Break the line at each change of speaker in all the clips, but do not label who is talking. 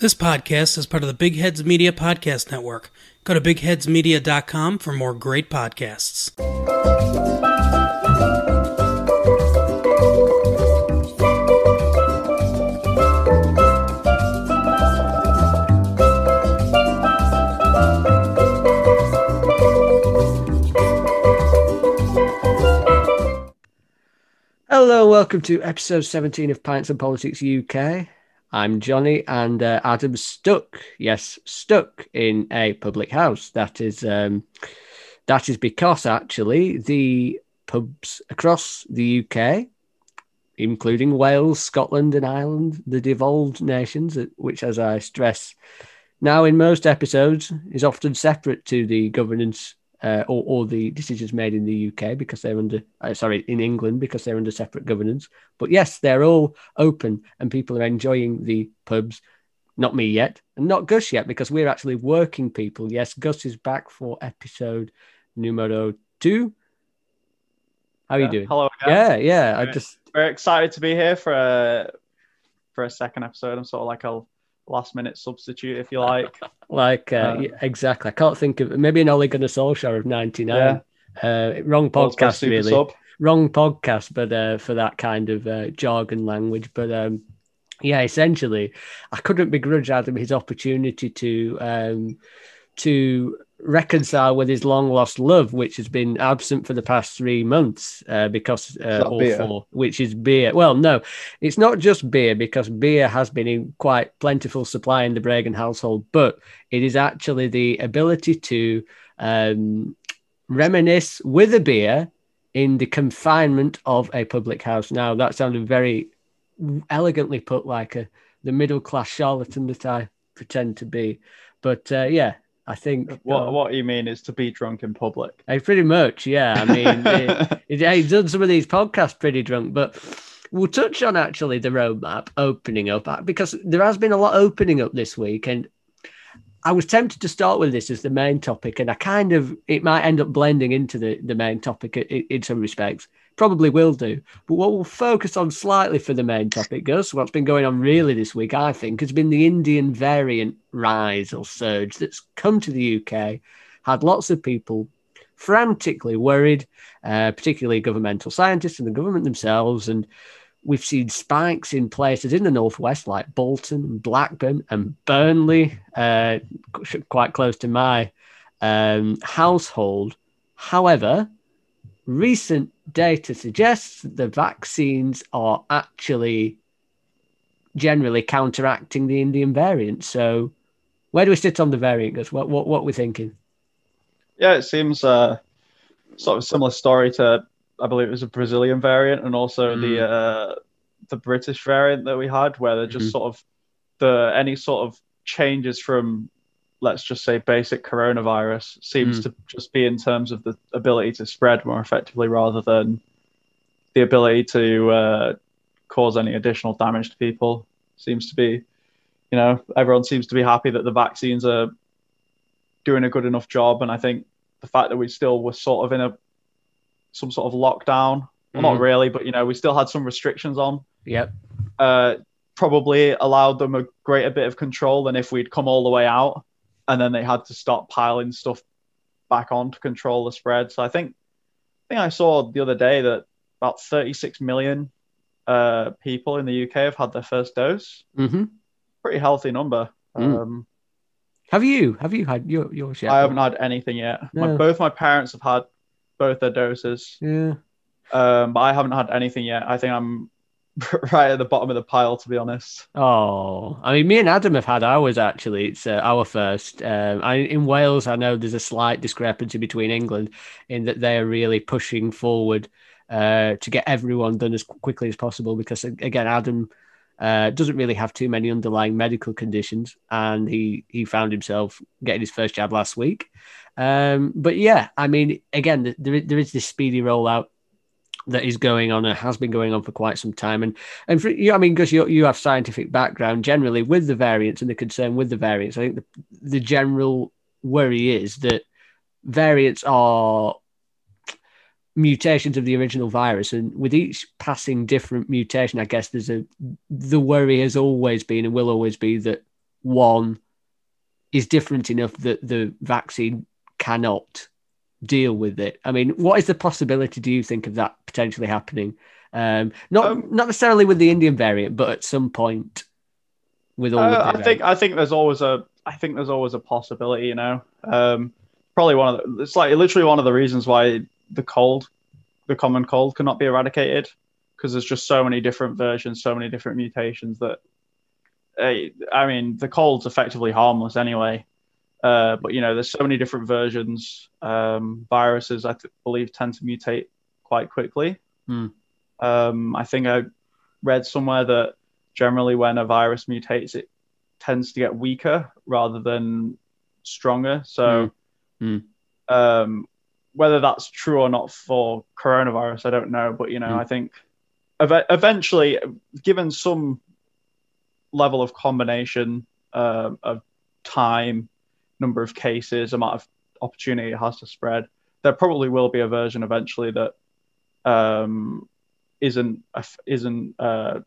This podcast is part of the Big Heads Media Podcast Network. Go to bigheadsmedia.com for more great podcasts.
Hello, welcome to episode 17 of Pints and Politics UK. I'm Johnny, and uh, Adam's stuck. Yes, stuck in a public house. That is um, that is because actually the pubs across the UK, including Wales, Scotland, and Ireland, the devolved nations, uh, which, as I stress now in most episodes, is often separate to the governance uh, or, or, the decisions made in the UK because they're under, uh, sorry, in England because they're under separate governance. But yes, they're all open and people are enjoying the pubs. Not me yet, and not Gus yet because we're actually working people. Yes, Gus is back for episode numero two. How are
yeah.
you doing?
Hello.
Again. Yeah, yeah. I just
very excited to be here for a for a second episode. I'm sort of like a last minute substitute, if you like.
like uh, uh, exactly. I can't think of maybe an Ole Gunnar Solskjaer of '99. Yeah. Uh, wrong podcast, really. Sub. Wrong podcast, but uh, for that kind of uh, jargon language. But um, yeah, essentially, I couldn't begrudge Adam his opportunity to um, to reconcile with his long lost love, which has been absent for the past three months uh, because uh, or four, which is beer. Well, no, it's not just beer because beer has been in quite plentiful supply in the Bragan household, but it is actually the ability to um, reminisce with a beer in the confinement of a public house. Now, that sounded very elegantly put, like a the middle class charlatan that I pretend to be. But uh, yeah, I think
what uh, what you mean is to be drunk in public.
I pretty much, yeah. I mean, it, it, he's done some of these podcasts pretty drunk, but we'll touch on actually the roadmap opening up uh, because there has been a lot opening up this week, and I was tempted to start with this as the main topic, and I kind of it might end up blending into the the main topic in, in some respects probably will do. But what we'll focus on slightly for the main topic, Gus, what's been going on really this week, I think, has been the Indian variant rise or surge that's come to the UK, had lots of people frantically worried, uh, particularly governmental scientists and the government themselves. And we've seen spikes in places in the northwest like Bolton and Blackburn and Burnley, uh, quite close to my um, household. However, recent data suggests that the vaccines are actually generally counteracting the Indian variant. So, where do we sit on the variant? Because what what what we're thinking?
Yeah, it seems uh, sort of a similar story to I believe it was a Brazilian variant and also mm. the uh, the British variant that we had, where they're just mm-hmm. sort of the any sort of changes from let's just say basic coronavirus seems mm. to just be in terms of the ability to spread more effectively rather than the ability to uh, cause any additional damage to people seems to be you know everyone seems to be happy that the vaccines are doing a good enough job and i think the fact that we still were sort of in a some sort of lockdown well mm. not really but you know we still had some restrictions on
yep
uh, probably allowed them a greater bit of control than if we'd come all the way out and then they had to start piling stuff back on to control the spread. So I think I think I saw the other day that about 36 million uh, people in the UK have had their first dose.
Mm-hmm.
Pretty healthy number. Mm. Um,
have you have you had your yours yet?
I haven't had anything yet. No. My, both my parents have had both their doses.
Yeah.
Um, but I haven't had anything yet. I think I'm right at the bottom of the pile, to be honest.
Oh, I mean, me and Adam have had ours actually. It's uh, our first. Um, I, in Wales, I know there's a slight discrepancy between England in that they are really pushing forward uh, to get everyone done as quickly as possible because, again, Adam. Uh, doesn't really have too many underlying medical conditions, and he he found himself getting his first jab last week. Um, but yeah, I mean, again, there there is this speedy rollout that is going on and has been going on for quite some time. And and for you, I mean, because you you have scientific background generally with the variants and the concern with the variants. I think the, the general worry is that variants are mutations of the original virus and with each passing different mutation i guess there's a the worry has always been and will always be that one is different enough that the vaccine cannot deal with it. I mean, what is the possibility? Do you think of that potentially happening? Um, not um, not necessarily with the Indian variant, but at some point with all.
Uh, I think I think there's always a I think there's always a possibility. You know, um, probably one of the, it's like literally one of the reasons why the cold, the common cold, cannot be eradicated because there's just so many different versions, so many different mutations that. Uh, I mean, the cold's effectively harmless anyway. Uh, but you know, there's so many different versions. Um, viruses, I th- believe, tend to mutate quite quickly.
Hmm.
Um, I think I read somewhere that generally when a virus mutates, it tends to get weaker rather than stronger. So,
hmm.
Um, whether that's true or not for coronavirus, I don't know. But you know, hmm. I think ev- eventually, given some level of combination uh, of time number of cases, amount of opportunity it has to spread, there probably will be a version eventually that um, isn't isn't uh,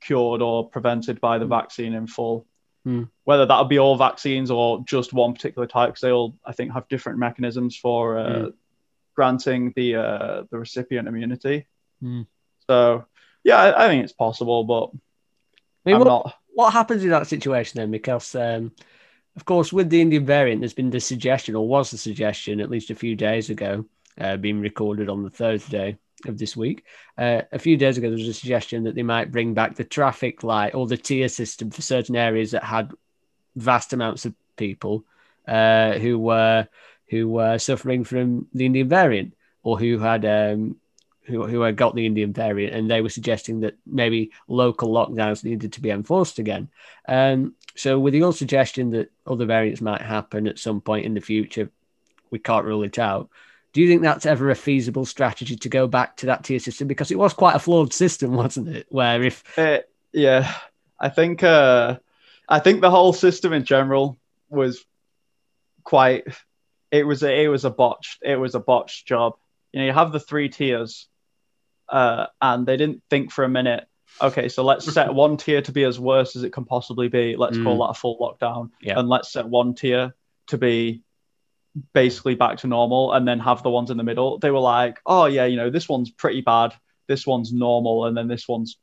cured or prevented by the mm. vaccine in full.
Mm.
Whether that'll be all vaccines or just one particular type, because they all I think have different mechanisms for uh, mm. granting the uh, the recipient immunity.
Hmm.
So yeah, I, I, think it's possible, but
I mean, what, not... what happens in that situation then? Because um, of course, with the Indian variant, there's been the suggestion, or was the suggestion, at least a few days ago, uh, being recorded on the Thursday of this week. Uh, a few days ago, there was a suggestion that they might bring back the traffic light or the tier system for certain areas that had vast amounts of people uh, who were who were suffering from the Indian variant or who had um, who, who had got the Indian variant, and they were suggesting that maybe local lockdowns needed to be enforced again. Um, so, with your suggestion that other variants might happen at some point in the future, we can't rule it out. Do you think that's ever a feasible strategy to go back to that tier system? Because it was quite a flawed system, wasn't it? Where if
uh, yeah, I think uh, I think the whole system in general was quite. It was a, it was a botched it was a botched job. You know, you have the three tiers, uh, and they didn't think for a minute okay, so let's set one tier to be as worse as it can possibly be. Let's mm. call that a full lockdown.
Yeah.
And let's set one tier to be basically back to normal and then have the ones in the middle. They were like, oh, yeah, you know, this one's pretty bad. This one's normal. And then this one's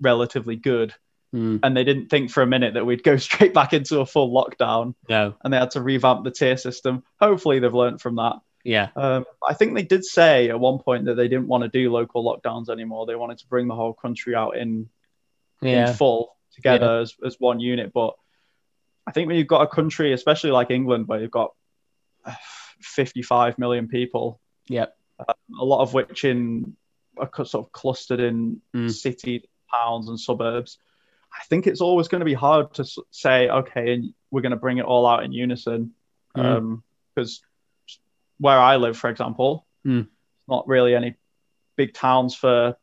relatively good.
Mm.
And they didn't think for a minute that we'd go straight back into a full lockdown.
No.
And they had to revamp the tier system. Hopefully, they've learned from that.
Yeah.
Um, I think they did say at one point that they didn't want to do local lockdowns anymore. They wanted to bring the whole country out in,
yeah.
in full together yeah. as, as one unit. But I think when you've got a country, especially like England, where you've got 55 million people,
yep.
Uh, a lot of which in are sort of clustered in
mm.
cities, towns, and suburbs. I think it's always going to be hard to say, okay, we're going to bring it all out in unison, because mm. um, where I live, for example,
mm.
not really any big towns for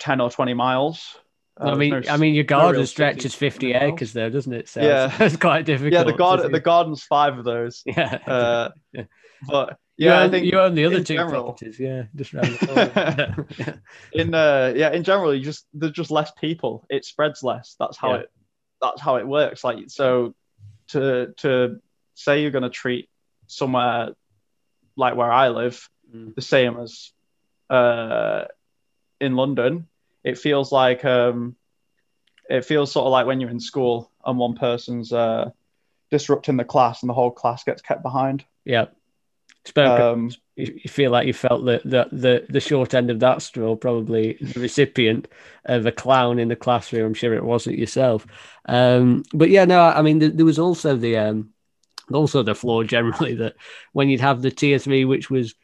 10 or 20 miles.
Uh, I mean, no, I mean, your garden no stretches 50 acres there, doesn't it? So
yeah,
it's, quite difficult.
Yeah, the garden, the garden's five of those.
Yeah,
uh, yeah. but yeah,
you
I think
you own the other two general, properties. Yeah, just around the
corner. in uh, yeah, in general, you just there's just less people. It spreads less. That's how yeah. it. That's how it works. Like so, to to say you're going to treat somewhere like where I live,
mm.
the same as uh, in London. It feels like um, it feels sort of like when you're in school and one person's uh, disrupting the class and the whole class gets kept behind.
Yeah. Um, you feel like you felt the, the, the, the short end of that straw, probably the recipient of a clown in the classroom. I'm sure it wasn't yourself. Um, but yeah, no, I mean, there, there was also the um, also the flaw generally that when you'd have the tier three, which was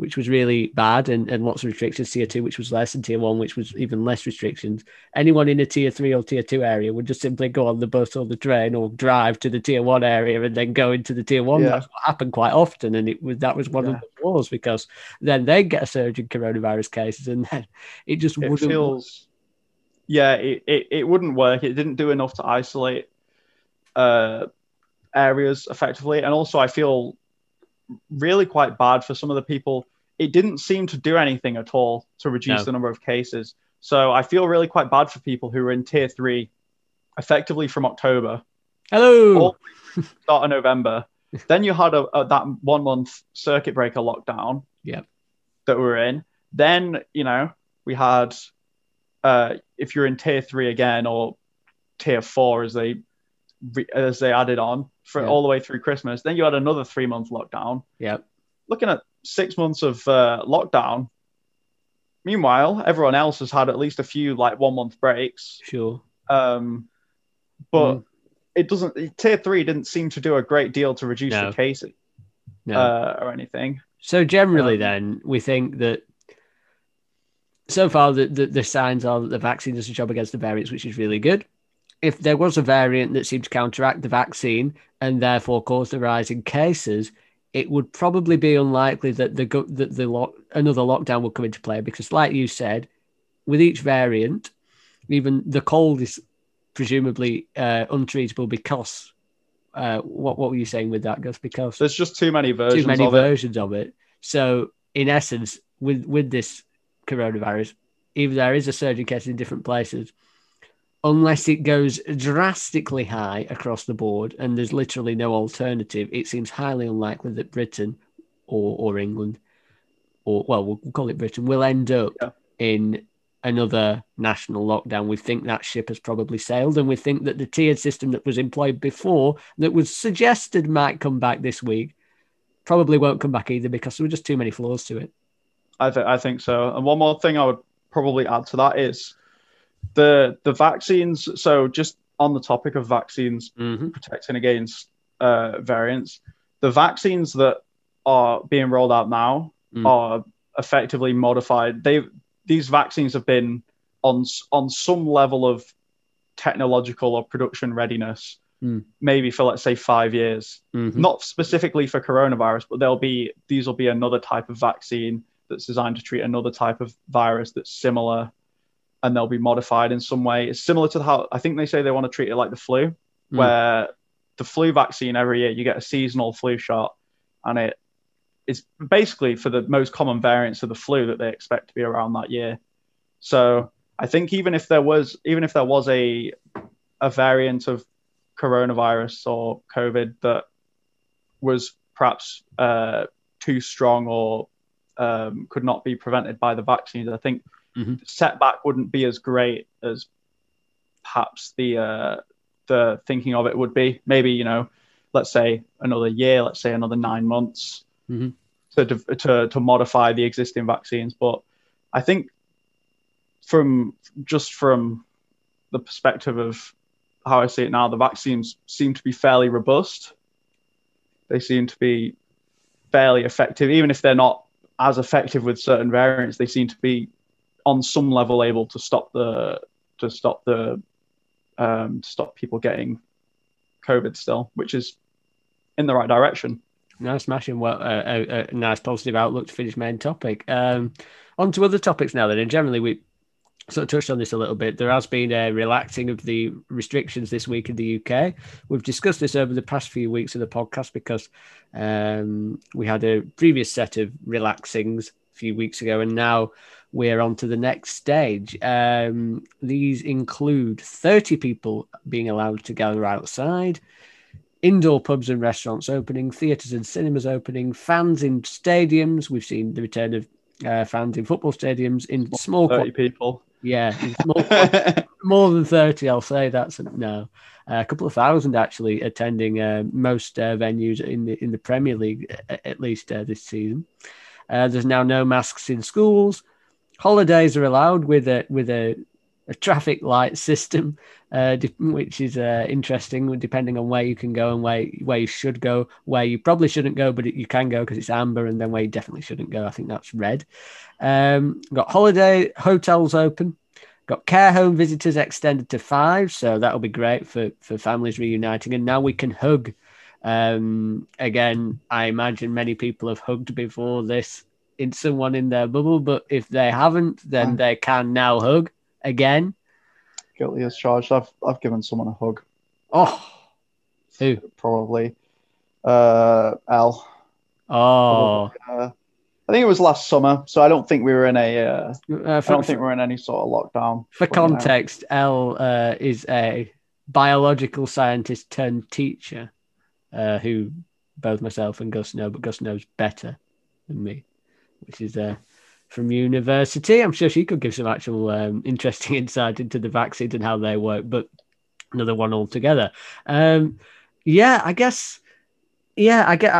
which was really bad and, and lots of restrictions, tier two, which was less, and tier one, which was even less restrictions. Anyone in a tier three or tier two area would just simply go on the bus or the train or drive to the tier one area and then go into the tier one. Yeah. That's what happened quite often. And it was that was one yeah. of the flaws because then they get a surge in coronavirus cases and then it just
it
wouldn't
feels yeah, it, it, it wouldn't work. It didn't do enough to isolate uh areas effectively. And also, I feel really quite bad for some of the people. It didn't seem to do anything at all to reduce no. the number of cases. So I feel really quite bad for people who are in tier three effectively from October,
Hello.
all the way to the start of November. then you had a, a, that one month circuit breaker lockdown.
Yep.
That we were in. Then you know we had, uh, if you're in tier three again or tier four as they re- as they added on for
Yeah.
all the way through Christmas. Then you had another three month lockdown.
Yeah.
Looking at six months of uh, lockdown. Meanwhile, everyone else has had at least a few like one month breaks.
Sure.
Um, but
Mm.
it doesn't. Tier three didn't seem to do a great deal to reduce
No.
the cases
No.
uh, or anything.
So generally,
Um,
then we think that so far the, the the signs are that the vaccine does a job against the variants, which is really good. If there was a variant that seemed to counteract the vaccine and therefore cause the rise in cases, it would probably be unlikely that the that the lock, another lockdown would come into play because, like you said, with each variant, even the cold is presumably uh, untreatable because. Uh, what what were you saying with that, Gus? Because
There's just too many versions
too many
of it.
of it. So, in essence, with with this coronavirus, even there is a surge in cases in different places, unless it goes drastically high across the board and there's literally no alternative, it seems highly unlikely that Britain or or England, or well, we'll call it Britain, will end up
Yeah.
in another national lockdown. We think that ship has probably sailed, and we think that the tiered system that was employed before, that was suggested might come back this week, probably won't come back either because there were just too many flaws to it.
I think I think so. And one more thing I would probably add to that is the the vaccines. So just on the topic of vaccines
Mm-hmm.
protecting against uh, variants, the vaccines that are being rolled out now
Mm.
are effectively modified. They these vaccines have been on on some level of technological or production readiness,
Mm.
maybe for let's say five years
Mm-hmm.
not specifically for coronavirus, but there'll be these will be another type of vaccine that's designed to treat another type of virus that's similar, and they'll be modified in some way. It's similar to how I think they say they want to treat it like the flu,
Mm.
where the flu vaccine every year you get a seasonal flu shot, and it's basically for the most common variants of the flu that they expect to be around that year. So I think even if there was even if there was a a variant of coronavirus or COVID that was perhaps uh, too strong or um, could not be prevented by the vaccines, I think
Mhm.
the setback wouldn't be as great as perhaps the uh, the thinking of it would be. Maybe you know, let's say another year, let's say another nine months
Mhm.
to, to to modify the existing vaccines. But I think from just from the perspective of how I see it now, the vaccines seem to be fairly robust. They seem to be fairly effective, even if they're not as effective with certain variants. They seem to be on some level able to stop the to stop the um, stop people getting COVID still, which is in the right direction.
No, smashing. Well, uh, a, a nice positive outlook to finish main topic. Um, on to other topics now. Then, and generally, we sort of touched on this a little bit. There has been a relaxing of the restrictions this week in the UK. We've discussed this over the past few weeks of the podcast because um, we had a previous set of relaxings a few weeks ago, and now we're on to the next stage. Um, these include 30 people being allowed to gather outside indoor pubs and restaurants opening, theatres and cinemas opening, fans in stadiums. We've seen the return of uh, fans in football stadiums in small, qua-
Thirty people.
yeah, in small, more than thirty. I'll say that's a, no, a couple of thousand actually attending uh, most uh, venues in the in the Premier League a- at least uh, this season. Uh, there's now no masks in schools. Holidays are allowed with a with a, a traffic light system, uh, which is uh, interesting depending on where you can go and where where you should go, where you probably shouldn't go, but it, you can go because it's amber, and then where you definitely shouldn't go. I think that's red. Um, got holiday hotels open. Got care home visitors extended to five, so that'll be great for for families reuniting. And now we can hug. Um, again, I imagine many people have hugged before this in someone in their bubble, but if they haven't, then they can now hug again.
Guilty as charged. I've I've given someone a hug.
Oh, who?
Probably. Uh, L.
Oh,
Uh, I think it was last summer, so I don't think we were in a. Uh,
uh,
I don't think we're in any sort of lockdown.
for
But, you know,
context, L uh, is a biological scientist turned teacher, uh, who both myself and Gus know, but Gus knows better than me, which is uh, from university. I'm sure she could give some actual um, interesting insight into the vaccines and how they work, but another one altogether. Um, yeah, I guess. Yeah, I get.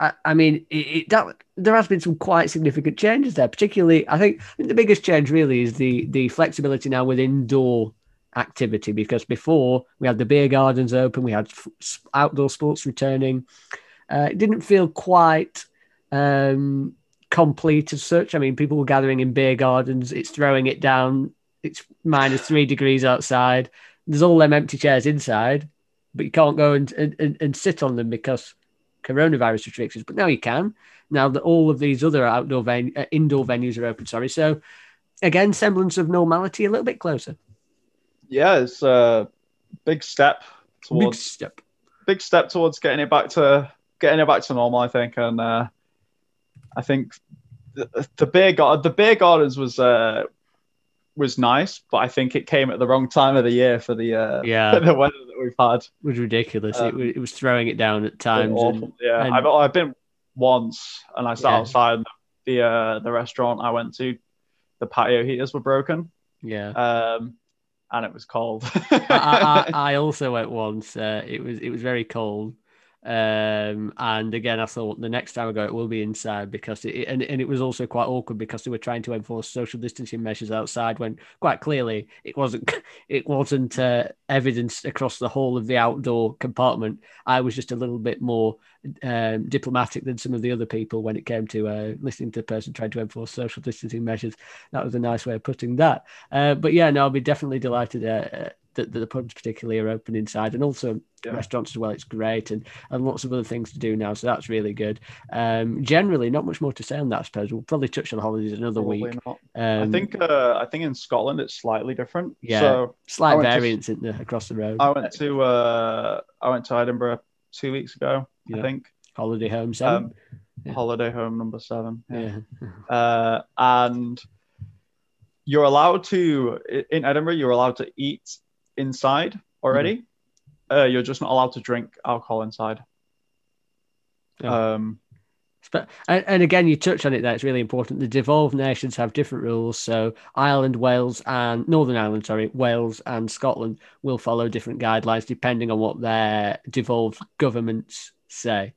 I, I mean, it, that there has been some quite significant changes there. Particularly, I think, I think the biggest change really is the the flexibility now with indoor activity because before we had the beer gardens open, we had f- outdoor sports returning. Uh, it didn't feel quite um, complete as such. I mean, people were gathering in beer gardens. It's throwing it down. It's minus three degrees outside. There's all them empty chairs inside, but you can't go and, and, and sit on them because coronavirus restrictions. But now you can. Now that all of these other outdoor ven- uh, indoor venues are open. Sorry, so again, semblance of normality a little bit closer.
Yeah, it's a big step towards
Big step.
big step towards getting it back to getting it back to normal. I think, and uh, I think the, the beer garden the beer gardens was uh, was nice, but I think it came at the wrong time of the year for the uh,
Yeah.
the weather that we've had.
It was ridiculous.
Um,
it, was, it was throwing it down at times. And,
yeah,
and-
I've, I've been once, and I sat
Yeah.
outside the uh, the restaurant I went to. The patio heaters were broken,
yeah.
um, and it was cold.
I, I, I also went once. Uh, it was it was very cold, um, and again, I thought the next time I go, it will be inside because it and, and it was also quite awkward because they were trying to enforce social distancing measures outside when quite clearly it wasn't it wasn't uh, evidenced across the whole of the outdoor compartment. I was just a little bit more um, diplomatic than some of the other people when it came to uh, listening to the person trying to enforce social distancing measures. That was a nice way of putting that. Uh, but yeah, no, I'll be definitely delighted uh, that, that the pubs particularly are open inside, and also
Yeah.
restaurants as well. It's great, and and lots of other things to do now, so that's really good. Um, generally, not much more to say on that. I suppose we'll probably touch on holidays another
Probably
week. Um,
I think uh, I think in Scotland it's slightly different.
Yeah.
So
slight
went to-
variance in the, across the road.
I went to uh, I went to Edinburgh two weeks ago.
Yeah.
I think
Holiday home seven.
um,
Yeah.
holiday home number seven.
yeah.
Uh, and you're allowed to in Edinburgh. You're allowed to eat inside already.
Mm-hmm.
Uh, you're just not allowed to drink alcohol inside.
Oh.
Um,
But and, and again, you touch on it there. It's really important. The devolved nations have different rules. So Ireland, Wales, and Northern Ireland, sorry, Wales and Scotland will follow different guidelines depending on what their devolved governments say.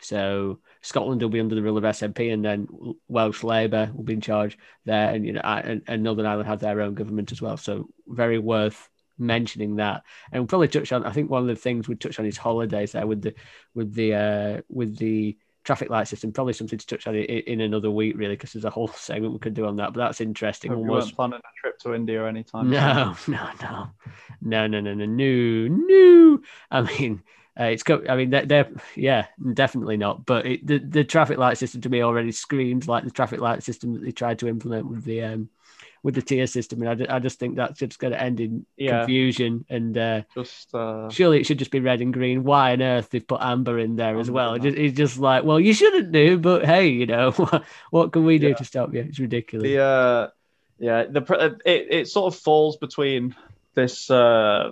So Scotland will be under the rule of SNP, and then Welsh Labour will be in charge there, and you know, and, and Northern Ireland have their own government as well. So very worth mentioning that, and we'll probably touch on. I think one of the things we touch on is holidays there with the with the uh, with the traffic light system. Probably something to touch on in, in another week, really, because there's a whole segment we could do on that. But that's interesting. We
weren't planning a trip to India anytime.
No, no, no, no, no, no, no, no, no. I mean. Uh, it's got. I mean, they're, they're, yeah, definitely not. But it, the the traffic light system to me already screams like the traffic light system that they tried to implement with the um, with the tier system, and I, I just think that's just going to end in
Yeah.
confusion. And uh,
Just uh,
surely it should just be red and green. Why on earth they've put amber in there as well? It
no.
just, it's just like, well, you shouldn't do, but hey, you know, what can we do
Yeah.
to stop you? It's ridiculous.
the uh, yeah the it, it sort of falls between this uh,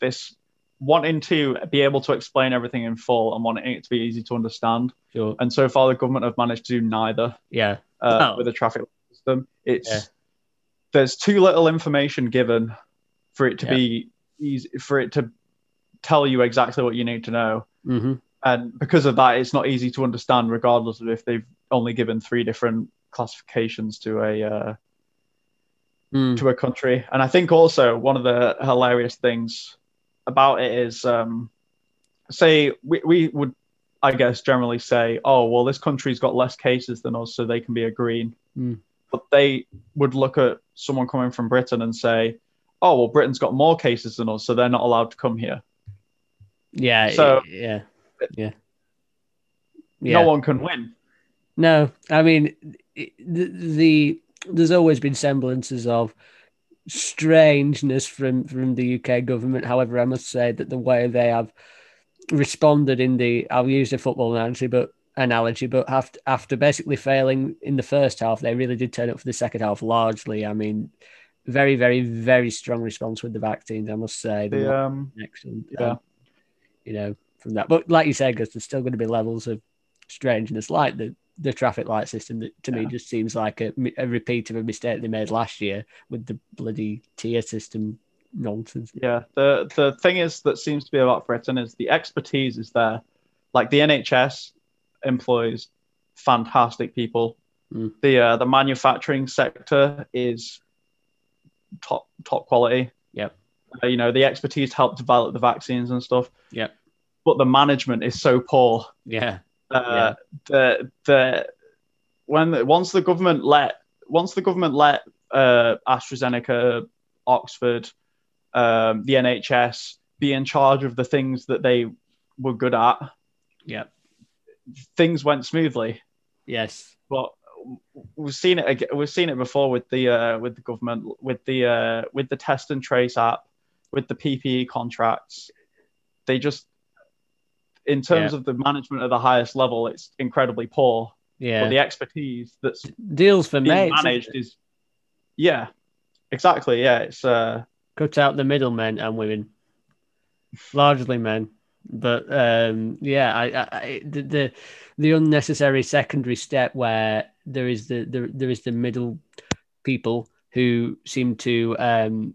this wanting to be able to explain everything in full and wanting it to be easy to understand.
Sure.
And so far, the government have managed to do neither
Yeah.
uh,
Oh.
with the traffic system. It's
Yeah.
there's too little information given for it to
Yeah.
be easy for it to tell you exactly what you need to know.
hmm
And because of that, it's not easy to understand, regardless of if they've only given three different classifications to a uh,
Mm.
to a country. And I think also one of the hilarious things about it is, um, say, we, we would, I guess, generally say, oh, well, this country's got less cases than us, so they can be a green.
Mm.
But they would look at someone coming from Britain and say, oh, well, Britain's got more cases than us, so they're not allowed to come here.
Yeah.
So-
yeah. Yeah. Yeah.
No one can win.
No, I mean the, the there's always been semblances of strangeness from from the UK government. However, I must say that the way they have responded in the I'll use the football analogy, but analogy, but after after basically failing in the first half, they really did turn up for the second half largely. I mean, very, very, very strong response with the vaccines. I must say,
The, um,
excellent.
yeah.
um, you know, from that. But like you said, because there's still going to be levels of strangeness, like the the traffic light system that to me just seems like a, a repeat of a mistake they made last year with the bloody tier system nonsense.
Yeah, the the thing is that seems to be about Britain is the expertise is there. Like the NHS employs fantastic people.
Mm.
The uh, the manufacturing sector is top top quality.
Yep.
Uh, you know the expertise to help develop the vaccines and stuff.
Yep.
But the management is so poor.
Yeah.
Uh, The the when once the government let once the government let uh, AstraZeneca, Oxford, um, the NHS be in charge of the things that they were good at,
Yep.
Things went smoothly.
Yes.
But we've seen it. We've seen it before with the uh, with the government, with the uh, with the test and trace app, with the PPE contracts. They just, in terms
Yeah.
of the management at the highest level, it's incredibly poor.
Yeah.
But the expertise that's
Deals for
being
mates.
managed is, yeah, exactly. Yeah, it's uh,
cut out the middlemen and women, largely men. But um, yeah, I, I, the, the the unnecessary secondary step where there is the, the there is the middle people who seem to, um,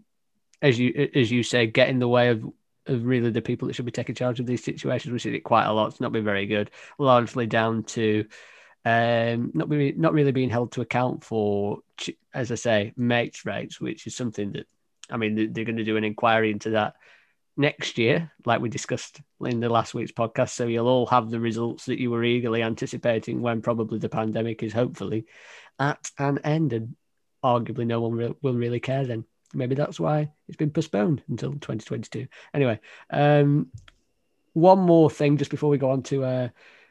as you as you say, get in the way of of really the people that should be taking charge of these situations. We see it quite a lot. It's not been very good, largely down to um, not really not really being held to account for, as I say, mates rates, which is something that I mean they're going to do an inquiry into that next year, like we discussed in the last week's podcast. So you'll all have the results that you were eagerly anticipating when probably the pandemic is hopefully at an end, and arguably no one re- will really care then. Maybe that's why it's been postponed until 2022. Anyway, um, one more thing just before we go on to. Uh,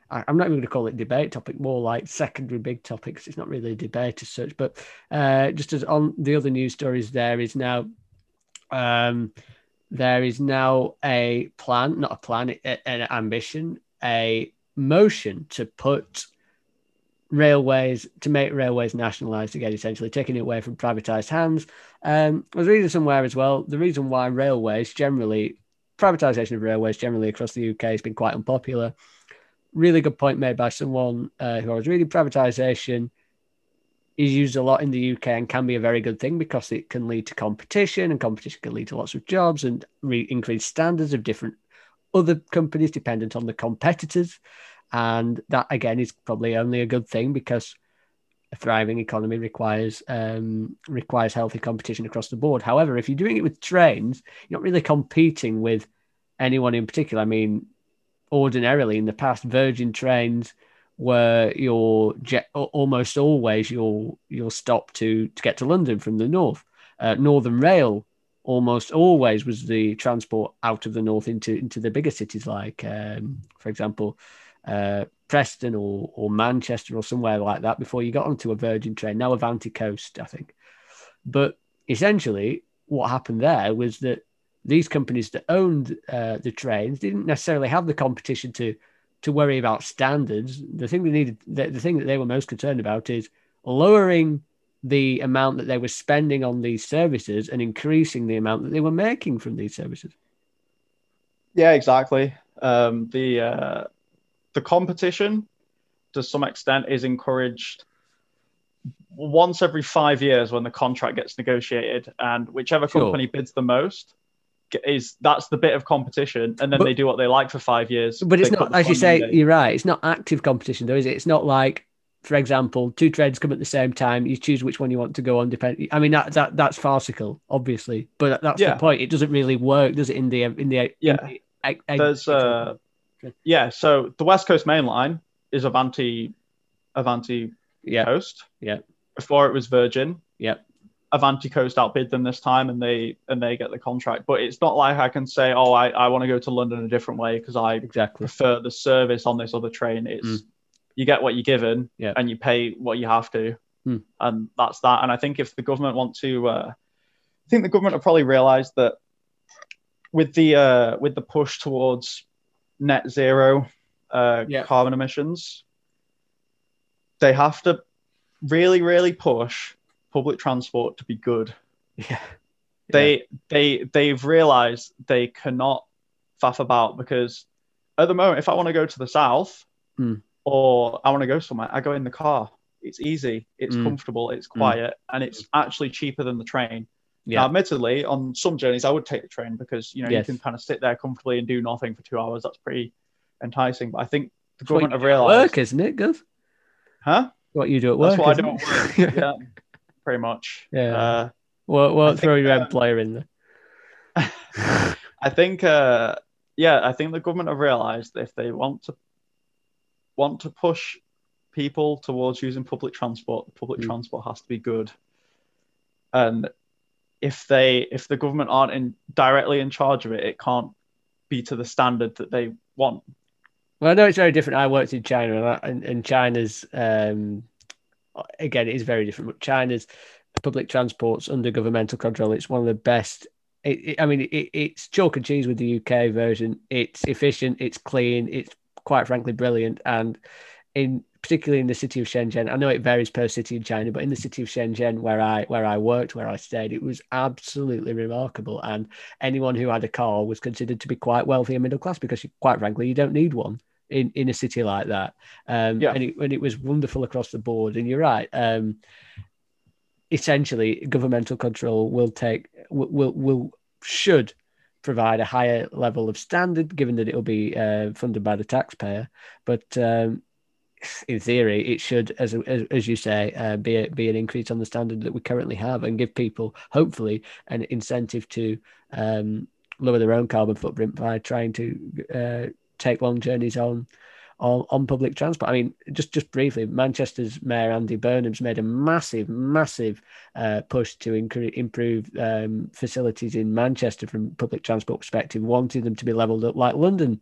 I'm not even going to call it debate topic, more like secondary big topics. It's not really a debate as such, but uh, just as on the other news stories, there is now um, there is now a plan, not a plan, an ambition, a motion to put railways to make railways nationalised again, essentially taking it away from privatised hands. Um, I was reading somewhere as well. The reason why railways generally privatisation of railways generally across the UK has been quite unpopular. Really good point made by someone uh, who I was reading. Privatisation is used a lot in the UK and can be a very good thing because it can lead to competition, and competition can lead to lots of jobs and re- increase standards of different other companies dependent on the competitors. And that again is probably only a good thing because a thriving economy requires um, requires healthy competition across the board. However, if you're doing it with trains, you're not really competing with anyone in particular. I mean, ordinarily in the past, Virgin trains were your almost always your your stop to to get to London from the north. Uh, Northern Rail almost always was the transport out of the north into into the bigger cities like, um, for example, uh, Preston or or Manchester or somewhere like that before you got onto a Virgin train. Now Avanti Coast, I think. But essentially, what happened there was that these companies that owned uh, the trains didn't necessarily have the competition to to worry about standards. The thing they needed, the, the thing that they were most concerned about is lowering the amount that they were spending on these services and increasing the amount that they were making from these services.
Yeah, exactly. Um, the uh, the competition, to some extent, is encouraged once every five years when the contract gets negotiated, and whichever
Sure.
company bids the most is that's the bit of competition, and then
But-
they do what they like for five years.
But it's not, as you say, you're right. It's not active competition, though, is it? It's not like, for example, two trains come at the same time. You choose which one you want to go on. Depend. I mean, that, that that's farcical, obviously, but that's
Yeah.
the point. It doesn't really work, does it? In the in the
Yeah.
in the,
There's uh, yeah. So the West Coast Main Line is Avanti, Avanti
yeah
Coast.
Yeah.
Before it was Virgin.
yeah
Avanti Coast outbid them this time, and they and they get the contract. But it's not like I can say, oh, I, I want to go to London a different way because I
exactly.
prefer the service on this other train. It's
Mm.
you get what you're given,
Yeah.
and you pay what you have to,
Mm.
and that's that. And I think if the government want to, uh, I think the government have probably realised that with the uh, with the push towards net zero uh,
Yeah.
carbon emissions, they have to really, really push public transport to be good
Yeah.
They they they've realised they cannot faff about because at the moment, if I want to go to the south
Hmm.
or I want to go somewhere, I go in the car. It's easy, it's
Mm.
comfortable, it's quiet, and it's actually cheaper than the train.
Yeah.
Now, admittedly, on some journeys, I would take the train because you know
Yes.
you can kind of sit there comfortably and do nothing for two hours. That's pretty enticing. But I think the
what
government have realised,
work, isn't it, Gus?
huh?
What you do at work.
That's what I
isn't
do at work. yeah, pretty much.
Yeah.
Uh,
Won't, won't
I
throw
think,
your
uh,
employer in there.
I think, uh, yeah, I think the government have realised if they want to want to push people towards using public transport, public
Mm.
transport has to be good. And if they, if the government aren't in directly in charge of it, it can't be to the standard that they want.
Well, I know it's very different. I worked in China, and, and China's um, again, it is very different. But China's public transport's under governmental control. It's one of the best. It, it- I mean, it, it's chalk and cheese with the UK version. It's efficient. It's clean. It's quite frankly brilliant. And in particularly in the city of Shenzhen, I know it varies per city in China, but in the city of Shenzhen, where I where I worked, where I stayed, it was absolutely remarkable. And anyone who had a car was considered to be quite wealthy and middle class because, quite frankly, you don't need one in, in a city like that. Um,
Yeah.
and, it, and it was wonderful across the board. And you're right. Um, essentially, governmental control will take will will, will should provide a higher level of standard, given that it will be uh, funded by the taxpayer. But um, in theory, it should, as as, as you say, uh, be a, be an increase on the standard that we currently have, and give people hopefully an incentive to um, lower their own carbon footprint by trying to uh, take long journeys on. On, on public transport, I mean, just just briefly, Manchester's Mayor Andy Burnham's made a massive, massive uh, push to incre- improve um, facilities in Manchester from public transport perspective, wanting them to be levelled up like London's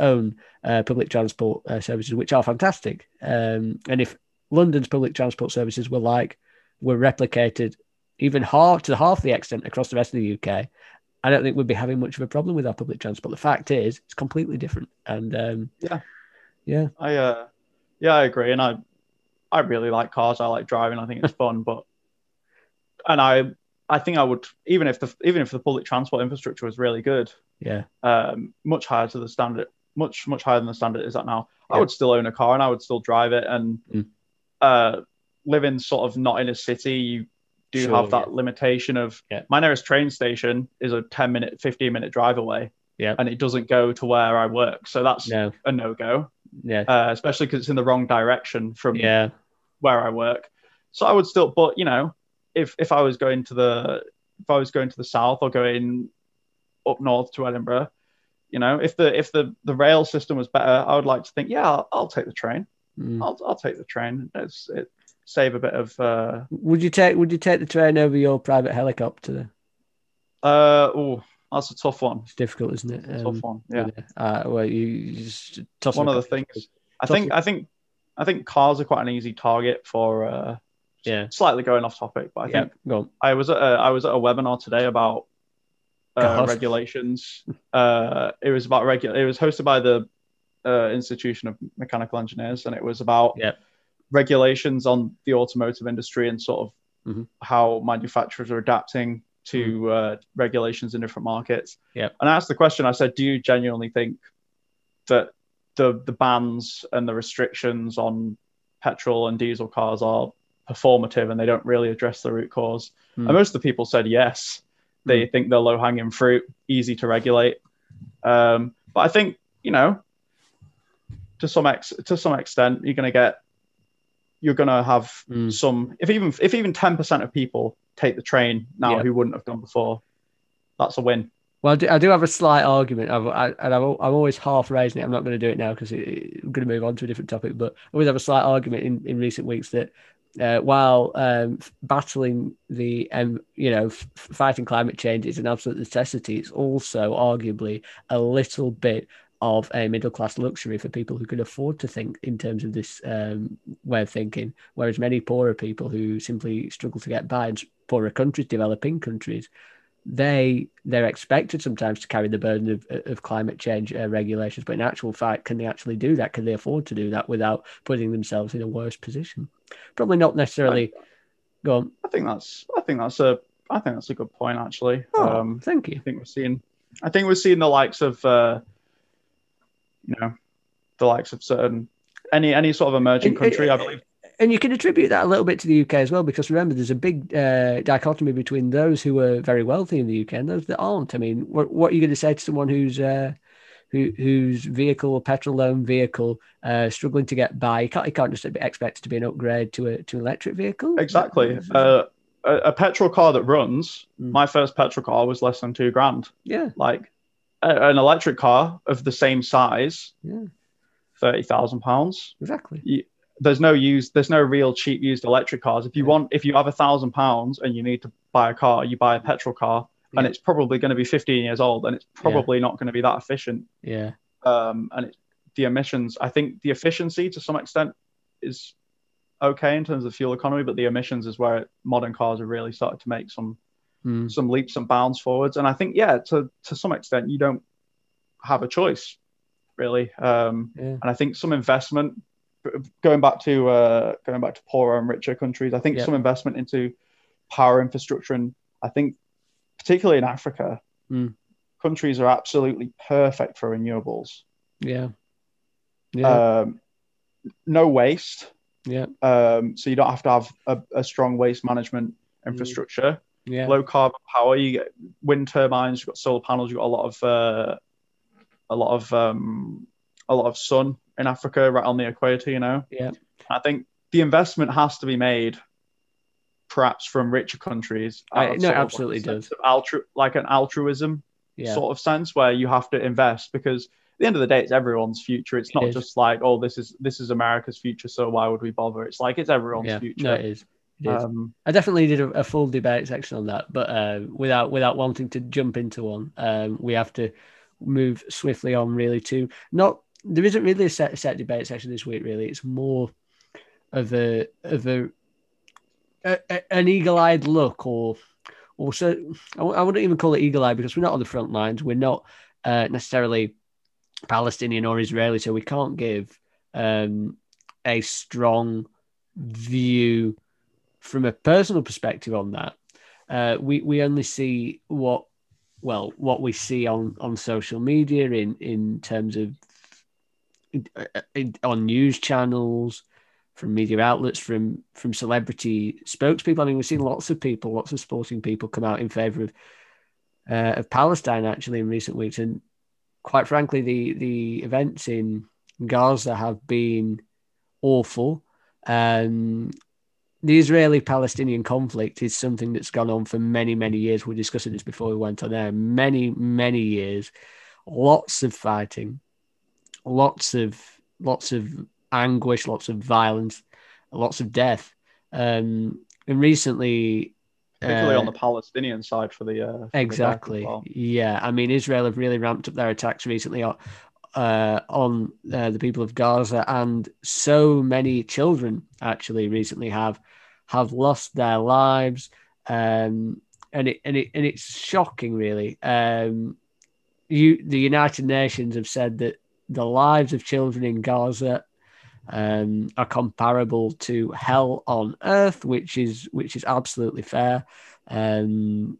own uh, public transport uh, services, which are fantastic. Um, and if London's public transport services were like were replicated even half to half the extent across the rest of the UK, I don't think we'd be having much of a problem with our public transport. The fact is, it's completely different. And um,
Yeah.
yeah,
I, uh, yeah, I agree, and I, I really like cars. I like driving. I think it's fun, but, and I, I think I would even if the even if the public transport infrastructure was really good,
yeah,
um, much higher to the standard, much much higher than the standard is at now. I would still own a car and I would still drive it and
Mm.
uh, living sort of not in a city. You do
Sure,
have that
yeah.
limitation of
Yeah.
my nearest train station is a ten minute, fifteen minute drive away,
Yeah.
and it doesn't go to where I work, so that's
no,
a no go.
yeah,
Uh, especially because it's in the wrong direction from
yeah,
where I work. So I would still, but you know, if if I was going to the if I was going to the south or going up north to Edinburgh, you know, if the if the the rail system was better, I would like to think, yeah, I'll, I'll take the train.
Mm.
I'll I'll take the train. It's it save a bit of uh
Would you take Would you take the train over your private helicopter?
uh oh that's a tough one.
It's difficult, isn't it? Um,
tough one. Yeah.
Uh, well, you, you just toss
One of the things I think I think I think cars are quite an easy target for uh
Yeah,
slightly going off topic, but I
yeah.
think
Go on.
I was at a, I was at a webinar today about uh, regulations. Uh, it was about regu- It was hosted by the uh, Institution of Mechanical Engineers, and it was about
Yep.
Regulations on the automotive industry and sort of
Mhm.
how manufacturers are adapting to uh, regulations in different markets. And I asked the question. I said, "Do you genuinely think that the the bans and the restrictions on petrol and diesel cars are performative and they don't really address the root cause?"
Hmm.
And most of the people said yes. They think they're low hanging fruit, easy to regulate. Um, but I think you know, to some ex to some extent, you're going to get you're going to have
Mm.
some if even if even 10% of people take the train now
Yeah.
who wouldn't have done before that's a win
Well, I do, I do have a slight argument, I've, I, and I've, I'm always half raising it. I'm not going to do it now because I'm going to move on to a different topic. But I always have a slight argument in, in recent weeks that uh, while um, battling the, um, you know, f- fighting climate change is an absolute necessity, it's also arguably a little bit of a middle class luxury for people who can afford to think in terms of this um, way of thinking. Whereas many poorer people who simply struggle to get by in poorer countries, developing countries, they they're expected sometimes to carry the burden of, of climate change uh, regulations but in actual fact can they actually do that can they afford to do that without putting themselves in a worse position probably not necessarily go on
i think that's i think that's a I think that's a good point actually.
Oh,
um,
thank you.
I think we're seeing I think we're seeing the likes of uh, you know the likes of certain any any sort of emerging country. I believe
and you can attribute that a little bit to the UK as well, because remember, there's a big uh, dichotomy between those who are very wealthy in the UK and those that aren't. I mean, what, what are you going to say to someone who's uh, who, whose vehicle, a petrol loan vehicle, uh, struggling to get by? You can't, you can't just expect it to be an upgrade to a to an electric vehicle.
exactly. Uh, a, a petrol car that runs.
Mm.
My first petrol car was less than two grand.
yeah,
Like a, an electric car of the same size,
yeah,
thirty thousand pounds.
exactly.
there's no use there's no real cheap used electric cars if you
Yeah.
want if you have a thousand pounds and you need to buy a car you buy a petrol car and it's probably going to be 15 years old and it's probably not going to be that efficient
Yeah,
um, and it, the emissions i think the efficiency to some extent is okay in terms of fuel economy but the emissions is where modern cars have really started to make some
Mm.
some leaps and bounds forwards and i think yeah to to some extent you don't have a choice really um,
yeah,
and I think some investment, going back to uh, going back to poorer and richer countries, I think
Yeah.
some investment into power infrastructure, and I think particularly in Africa,
Mm.
countries are absolutely perfect for renewables.
yeah, yeah,
Um, no waste,
yeah,
um, so you don't have to have a, a strong waste management
Mm.
infrastructure.
Yeah,
Low carbon power, you get wind turbines, you've got solar panels, you've got a lot of uh, a lot of um, a lot of sun in Africa, right on the equator. You know.
yeah,
I think the investment has to be made, perhaps from richer countries.
I- no, it absolutely does.
Altru- like an altruism
yeah.
sort of sense where you have to invest because the end of the day, it's everyone's future. It's not
is.
just like, oh, this is this is America's future, so why would we bother? It's like it's everyone's
yeah.
future.
No, it is.
Um,
I definitely did a, a full debate section on that, but uh, without without wanting to jump into one, um, we have to move swiftly on. Really, to not there isn't really a set set debate section this week. Really, it's more of a of a, a, a- an eagle eyed look, or or so I wouldn't even call it eagle eyed because we're not on the front lines. We're not uh, necessarily Palestinian or Israeli, so we can't give um, a strong view from a personal perspective on that. Uh, we we only see what well what we see on on social media in in terms of uh, in, on news channels from media outlets from from celebrity spokespeople i mean we've seen lots of people lots of sporting people come out in favor of uh, of palestine actually in recent weeks and quite frankly the the events in gaza have been awful um the Israeli Palestinian conflict is something that's gone on for many, many years. We were discussing this before we went on there. Many, many years. Lots of fighting, lots of lots of anguish, lots of violence, lots of death. Um, and recently,
particularly
uh,
on the Palestinian side for the uh, for the
Exactly.
well.
Yeah. I mean, Israel have really ramped up their attacks recently on, uh, on uh, the people of Gaza, and so many children actually recently have have lost their lives. Um, and it and it and it's shocking, really. Um, you, the United Nations have said that the lives of children in Gaza um, are comparable to hell on earth, which is which is absolutely fair. Um,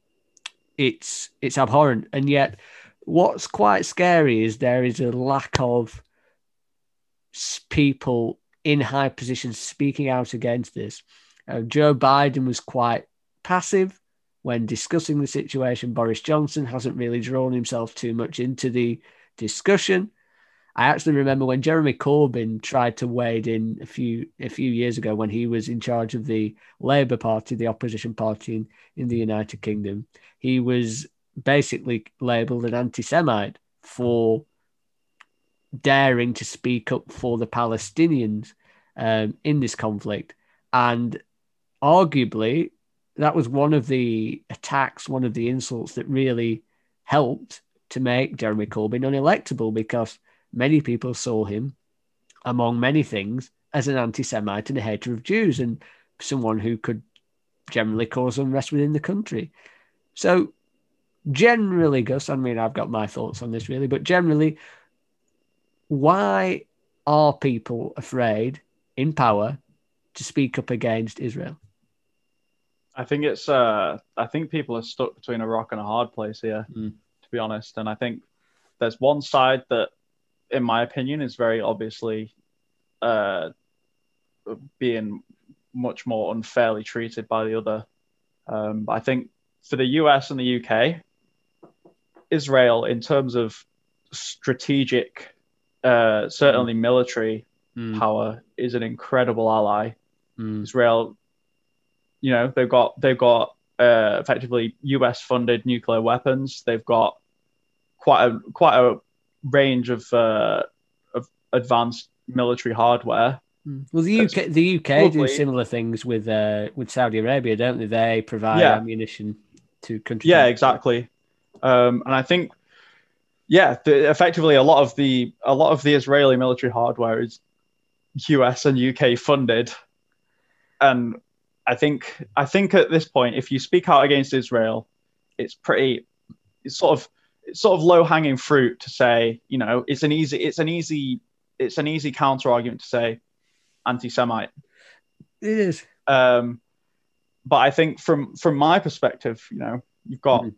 it's it's abhorrent, and yet what's quite scary is there is a lack of people in high positions speaking out against this. Uh, Joe Biden was quite passive when discussing the situation. Boris Johnson hasn't really drawn himself too much into the discussion. I actually remember when Jeremy Corbyn tried to wade in a few a few years ago when he was in charge of the Labour Party, the opposition party in, in the United Kingdom. He was basically labelled an anti-Semite for daring to speak up for the Palestinians um, in this conflict, and arguably that was one of the attacks, one of the insults that really helped to make Jeremy Corbyn unelectable because many people saw him, among many things, as an anti Semite and a hater of Jews and someone who could generally cause unrest within the country. So, generally, Gus, I mean, I've got my thoughts on this really, but generally, why are people afraid in power to speak up against Israel?
I think it's uh I think people are stuck between a rock and a hard place here,
Mm.
to be honest. And I think there's one side that, in my opinion, is very obviously uh being much more unfairly treated by the other. Um, I think for the US and the UK, Israel, in terms of strategic, uh, certainly military
Mm,
power, is an incredible ally.
mm,
Israel, you know, they've got they've got uh, effectively US funded nuclear weapons. They've got quite a quite a range of uh, of advanced military hardware.
mm. Well, the
That's
UK, the UK do similar things with uh, with Saudi Arabia, don't they? They provide
Yeah.
ammunition to countries.
Yeah, exactly. Um, and I think, yeah, the, effectively a lot of the a lot of the Israeli military hardware is US and UK funded, and I think I think at this point, if you speak out against Israel, it's pretty, it's sort of it's sort of low hanging fruit to say, you know, it's an easy it's an easy it's an easy counter argument to say anti-Semite.
It is.
Um, but I think from from my perspective, you know, you've got
Mhm.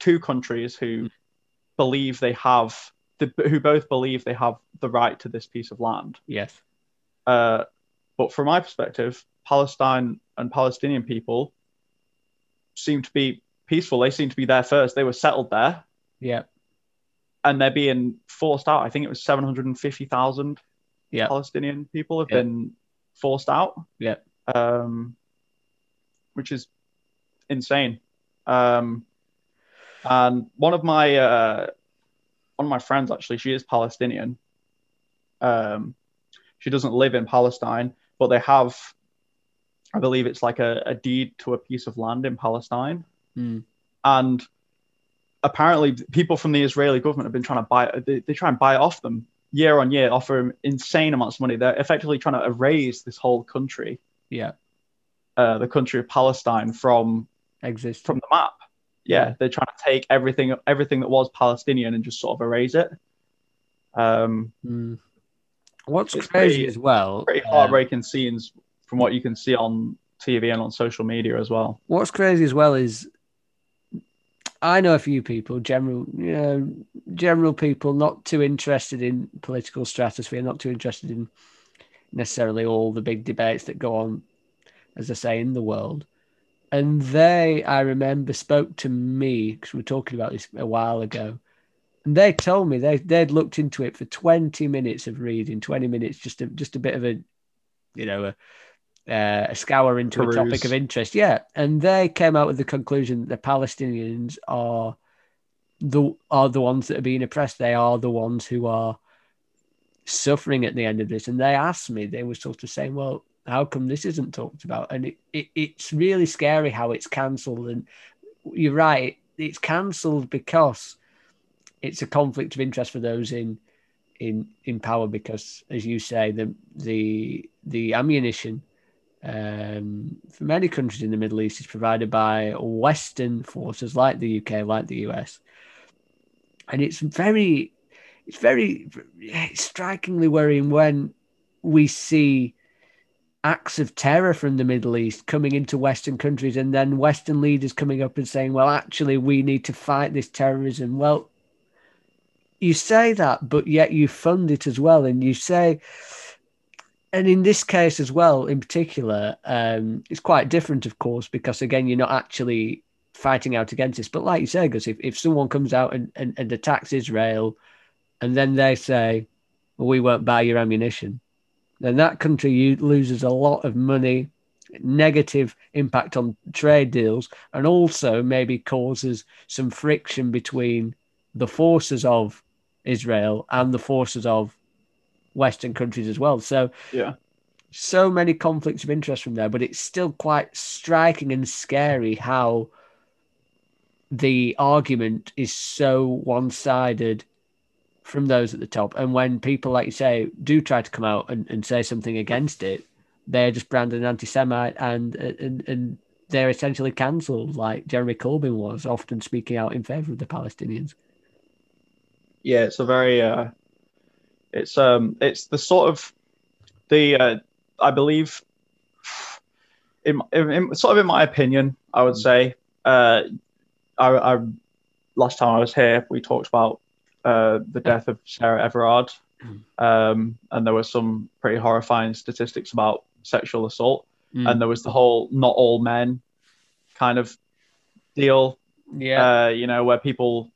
two countries who believe they have the, who both believe they have the right to this piece of land.
Yes.
Uh, but from my perspective, Palestine and Palestinian people seem to be peaceful. They seem to be there first. They were settled there,
Yeah.
and they're being forced out. I think it was seven hundred and fifty thousand
Yeah.
Palestinian people have
Yeah.
been forced out.
Yeah.
Um, which is insane. Um, and one of my uh, one of my friends actually, she is Palestinian. Um, she doesn't live in Palestine, but they have, I believe it's like a, a deed to a piece of land in Palestine,
Mm.
and apparently people from the Israeli government have been trying to buy they, they try and buy off them year on year, offer them insane amounts of money. They're effectively trying to erase this whole country,
Yeah.
uh, the country of Palestine, from
Exists.
from the map. Yeah, they're trying to take everything everything that was Palestinian and just sort of erase it. Um,
Mm. What's crazy
pretty-
as well?
pretty
uh,
heartbreaking scenes from what you can see on TV and on social media as well.
what's crazy as well is I know a few people, general, you know, general people, not too interested in political stratosphere, not too interested in necessarily all the big debates that go on, as I say, in the world. And they, I remember, spoke to me because we were talking about this a while ago. And they told me they they'd looked into it for twenty minutes of reading, twenty minutes, just a just a bit of a, you know, a uh, a scour into a topic of interest. Yeah, and they came out with the conclusion that the Palestinians are the are the ones that are being oppressed. They are the ones who are suffering at the end of this. And they asked me, they were sort of saying, "Well, how come this isn't talked about?" And it, it it's really scary how it's cancelled. And you're right, it's cancelled because it's a conflict of interest for those in in in power because as you say the the the ammunition um, for many countries in the Middle East is provided by Western forces like the UK, like the US, and it's very, it's very, strikingly worrying when we see acts of terror from the Middle East coming into Western countries, and then Western leaders coming up and saying, "Well, actually, we need to fight this terrorism." Well, you say that, but yet you fund it as well, and you say and in this case as well, in particular, um, it's quite different, of course, because again, you're not actually fighting out against this. But like you say, because if, if someone comes out and, and, and attacks Israel and then they say, well, we won't buy your ammunition, then that country loses a lot of money, negative impact on trade deals, and also maybe causes some friction between the forces of Israel and the forces of Western countries as well. So
Yeah.
so many conflicts of interest from there, but it's still quite striking and scary how the argument is so one sided from those at the top. And when people, like you say, do try to come out and, and say something against it, they're just branded an anti Semite and, and, and they're essentially cancelled, like Jeremy Corbyn was, often speaking out in favour of the Palestinians.
Yeah, it's a very uh, it's um it's the sort of the uh, I believe in, in, in, sort of in my opinion, I would say, uh, I, I last time I was here, we talked about uh, the death of Sarah Everard, um, and there were some pretty horrifying statistics about sexual assault,
Mm.
and there was the whole "not all men" kind of deal
Yeah.
uh, you know, where people,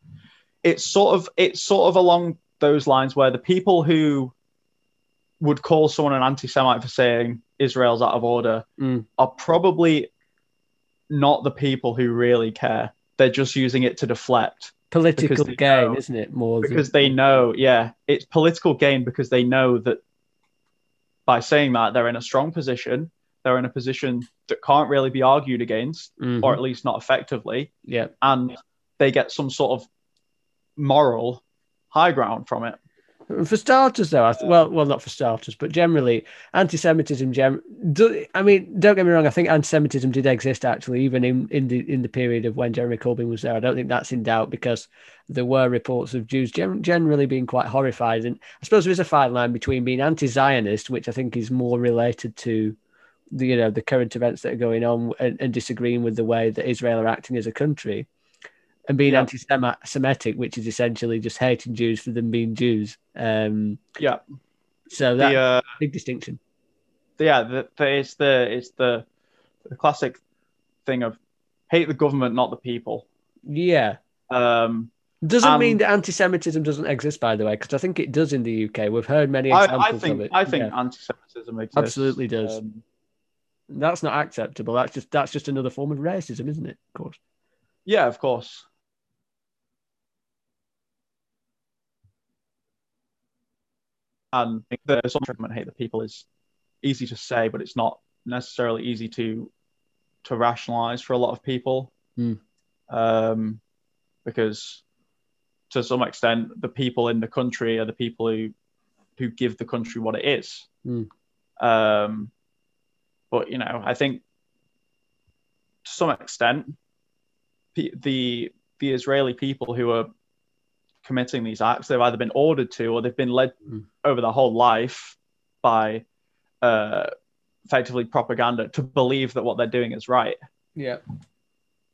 it's sort of it's sort of along those lines where the people who would call someone an anti-Semite for saying Israel's out of order
Mm.
are probably not the people who really care. They're just using it to deflect
Political gain,
know-
isn't it? More than-
because they know, yeah, it's political gain because they know that by saying that they're in a strong position. They're in a position that can't really be argued against,
Mhm.
or at least not effectively.
yeah.
and they get some sort of moral high ground from it.
For starters, though, th- well, well, not for starters, but generally, anti-Semitism. Gem- do, I mean, don't get me wrong. I think anti-Semitism did exist actually, even in, in the in the period of when Jeremy Corbyn was there. I don't think that's in doubt because there were reports of Jews gen- generally being quite horrified. And I suppose there is a fine line between being anti-Zionist, which I think is more related to the you know the current events that are going on, and, and disagreeing with the way that Israel are acting as a country, and being
Yeah.
anti-Semitic, which is essentially just hating Jews for them being Jews. Um,
Yeah,
so that's
the uh,
a big distinction.
yeah, the, the, it's the it's the the classic thing of hate the government, not the people.
Yeah.
Um,
Doesn't
Um,
mean that anti-Semitism doesn't exist, by the way, because I think it does in the UK. We've heard many
I,
examples
I think
of it.
I think
Yeah.
anti-Semitism exists.
Absolutely does.
Um,
that's not acceptable. That's just that's just another form of racism, isn't it? Of course.
yeah, of course. And the some hate the people is easy to say, but it's not necessarily easy to to rationalize for a lot of people.
Hmm.
Um, because to some extent, the people in the country are the people who who give the country what it is.
Hmm.
Um, but you know, I think to some extent, the the Israeli people who are committing these acts, they've either been ordered to or they've been led
Mm.
over their whole life by uh, effectively propaganda to believe that what they're doing is right.
Yeah.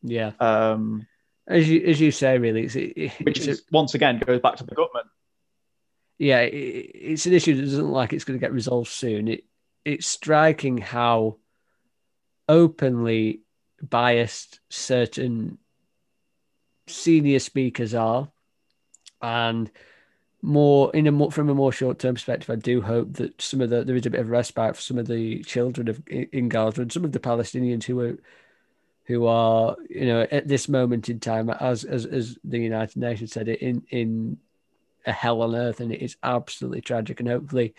Yeah.
Um,
As you as you say, really, it's, it,
which
it's a-
is once again goes back to the government.
yeah, it, it's an issue that doesn't look like it's going to get resolved soon. It it's striking how openly biased certain senior speakers are, and more in a more from a more short term perspective, I do hope that some of the there is a bit of respite for some of the children of in Gaza and some of the Palestinians who are who are you know at this moment in time as as as the United Nations said it in in a hell on earth. And it is absolutely tragic. And hopefully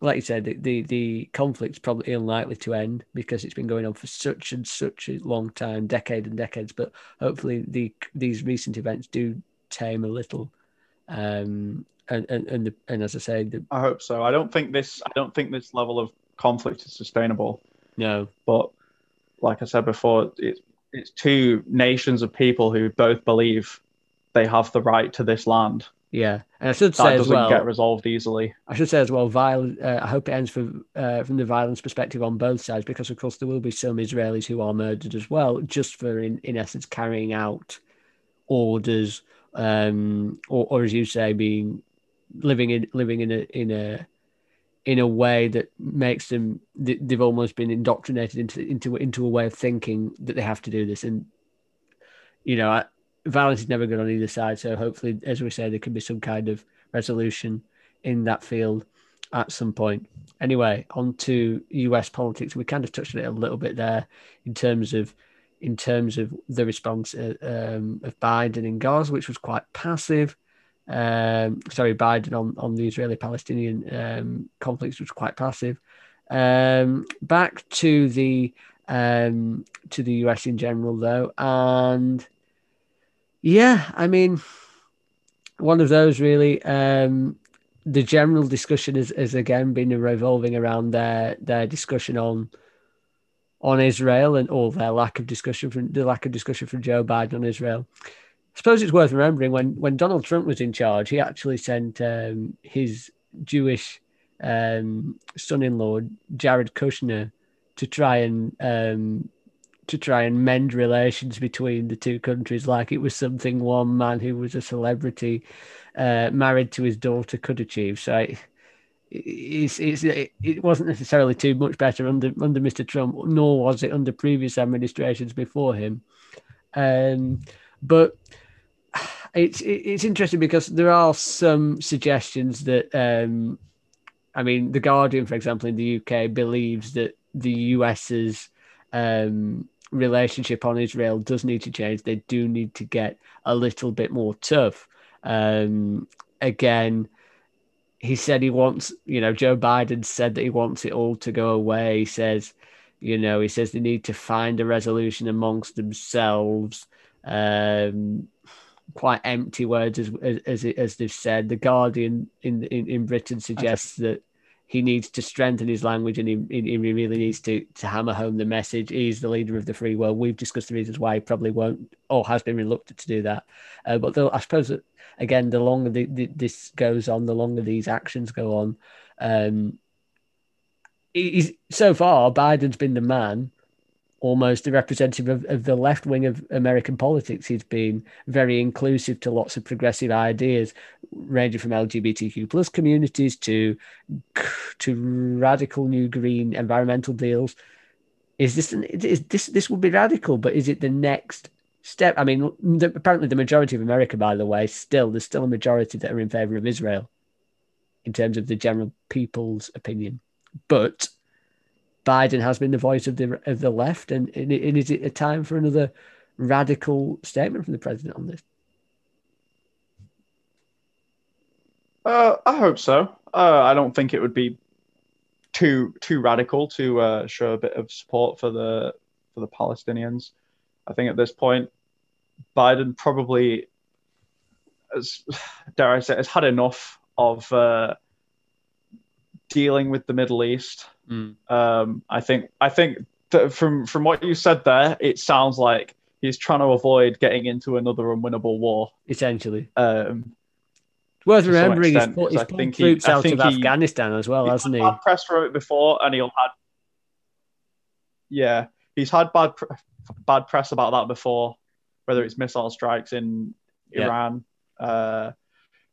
like you said the, the the conflict's probably unlikely to end because it's been going on for such and such a long time decade and decades. But hopefully the these recent events do tame a little um and and and, the, and as i say the,
I hope so. I don't think this. I don't think this level of conflict is sustainable.
no
But like I said before, it's it's two nations of people who both believe they have the right to this land.
yeah and i should
That
say as
doesn't
well
get resolved easily.
I should say as well, viol- uh, I hope it ends for, uh, from the violence perspective on both sides, because of course there will be some Israelis who are murdered as well, just for in, in essence carrying out orders, um, or, or as you say, being living in living in a in a in a way that makes them they- they've almost been indoctrinated into into into a way of thinking that they have to do this, and you know, violence is never good on either side. So hopefully, as we say, there can be some kind of resolution in that field at some point. Anyway, on to US politics. We kind of touched on it a little bit there in terms of in terms of the response uh, um, of Biden in Gaza, which was quite passive. Um, sorry, Biden on, on the Israeli-Palestinian um, conflicts was quite passive. Um, back to the um, to the US in general, though, and yeah, I mean, one of those really. Um, the general discussion has, has again been revolving around their their discussion on on Israel and all their lack of discussion from the lack of discussion from Joe Biden on Israel. I suppose it's worth remembering when when Donald Trump was in charge, he actually sent um, his Jewish um, son-in-law Jared Kushner to try and um, to try and mend relations between the two countries, like it was something one man who was a celebrity uh, married to his daughter could achieve. So. I, it's, it's, it wasn't necessarily too much better under under Mr. Trump, nor was it under previous administrations before him. Um, but it's it's interesting because there are some suggestions that um, I mean, the Guardian, for example, in the UK believes that the US's um, relationship on Israel does need to change. They do need to get a little bit more tough. Um, again, he said he wants, you know, Joe Biden said that he wants it all to go away. He says, you know, he says they need to find a resolution amongst themselves. Um, quite empty words, as as as they've said. The Guardian in in, in Britain suggests that he needs to strengthen his language and he, he really needs to, to hammer home the message. He's the leader of the free world. We've discussed the reasons why he probably won't or has been reluctant to do that. Uh, but I suppose that, again, the longer the, the, this goes on, the longer these actions go on. Um, he's, so far, Biden's been the man almost a representative of, of the left wing of American politics. He's been very inclusive to lots of progressive ideas, ranging from LGBTQ plus communities to to radical new green environmental deals. Is this is this this would be radical? But is it the next step? I mean, the, apparently the majority of America, by the way, still there's still a majority that are in favor of Israel, in terms of the general people's opinion, but Biden has been the voice of the of the left, and, and is it a time for another radical statement from the president on this?
Uh, I hope so. Uh, I don't think it would be too too radical to uh, show a bit of support for the for the Palestinians. I think at this point, Biden probably, as dare I say, has had enough of uh, dealing with the Middle East Mm. Um, I think I think that from from what you said there, it sounds like he's trying to avoid getting into another unwinnable war.
Essentially,
um,
worth remembering extent, he's, put, he's troops he, out of he, Afghanistan as well, hasn't he?
Press for it before, and he'll had yeah, he's had bad bad press about that before, whether it's missile strikes in Iran. Uh,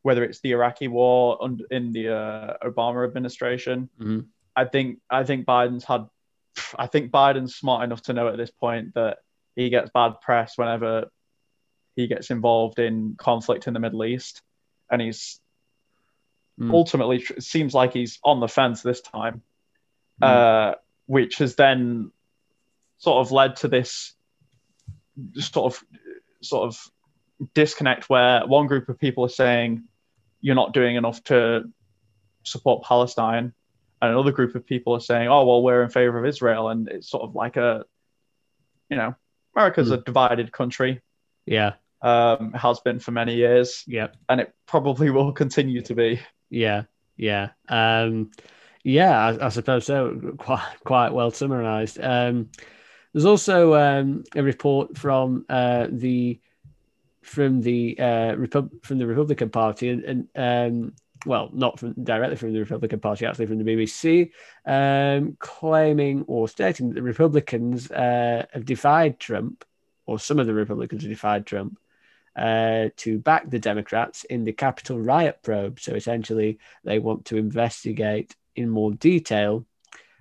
whether it's the Iraqi war in the uh, Obama administration,
mm-hmm.
I think I think Biden's had I think Biden's smart enough to know at this point that he gets bad press whenever he gets involved in conflict in the Middle East, and he's mm. ultimately it seems like he's on the fence this time, mm. uh, which has then sort of led to this sort of sort of disconnect where one group of people are saying you're not doing enough to support Palestine, and another group of people are saying, "Oh, well, we're in favor of Israel," and it's sort of like a, you know, America's mm. a divided country.
Yeah,
um, has been for many years.
Yeah,
and it probably will continue to be.
Yeah, yeah, um, yeah. I, I, suppose so. Quite, quite well summarized. Um, there's also um, a report from uh, the from the uh, Repub- from the Republican Party, and, and um, well, not from directly from the Republican Party, actually from the BBC, um, claiming or stating that the Republicans uh, have defied Trump, or some of the Republicans have defied Trump, uh, to back the Democrats in the Capitol riot probe. So essentially, they want to investigate in more detail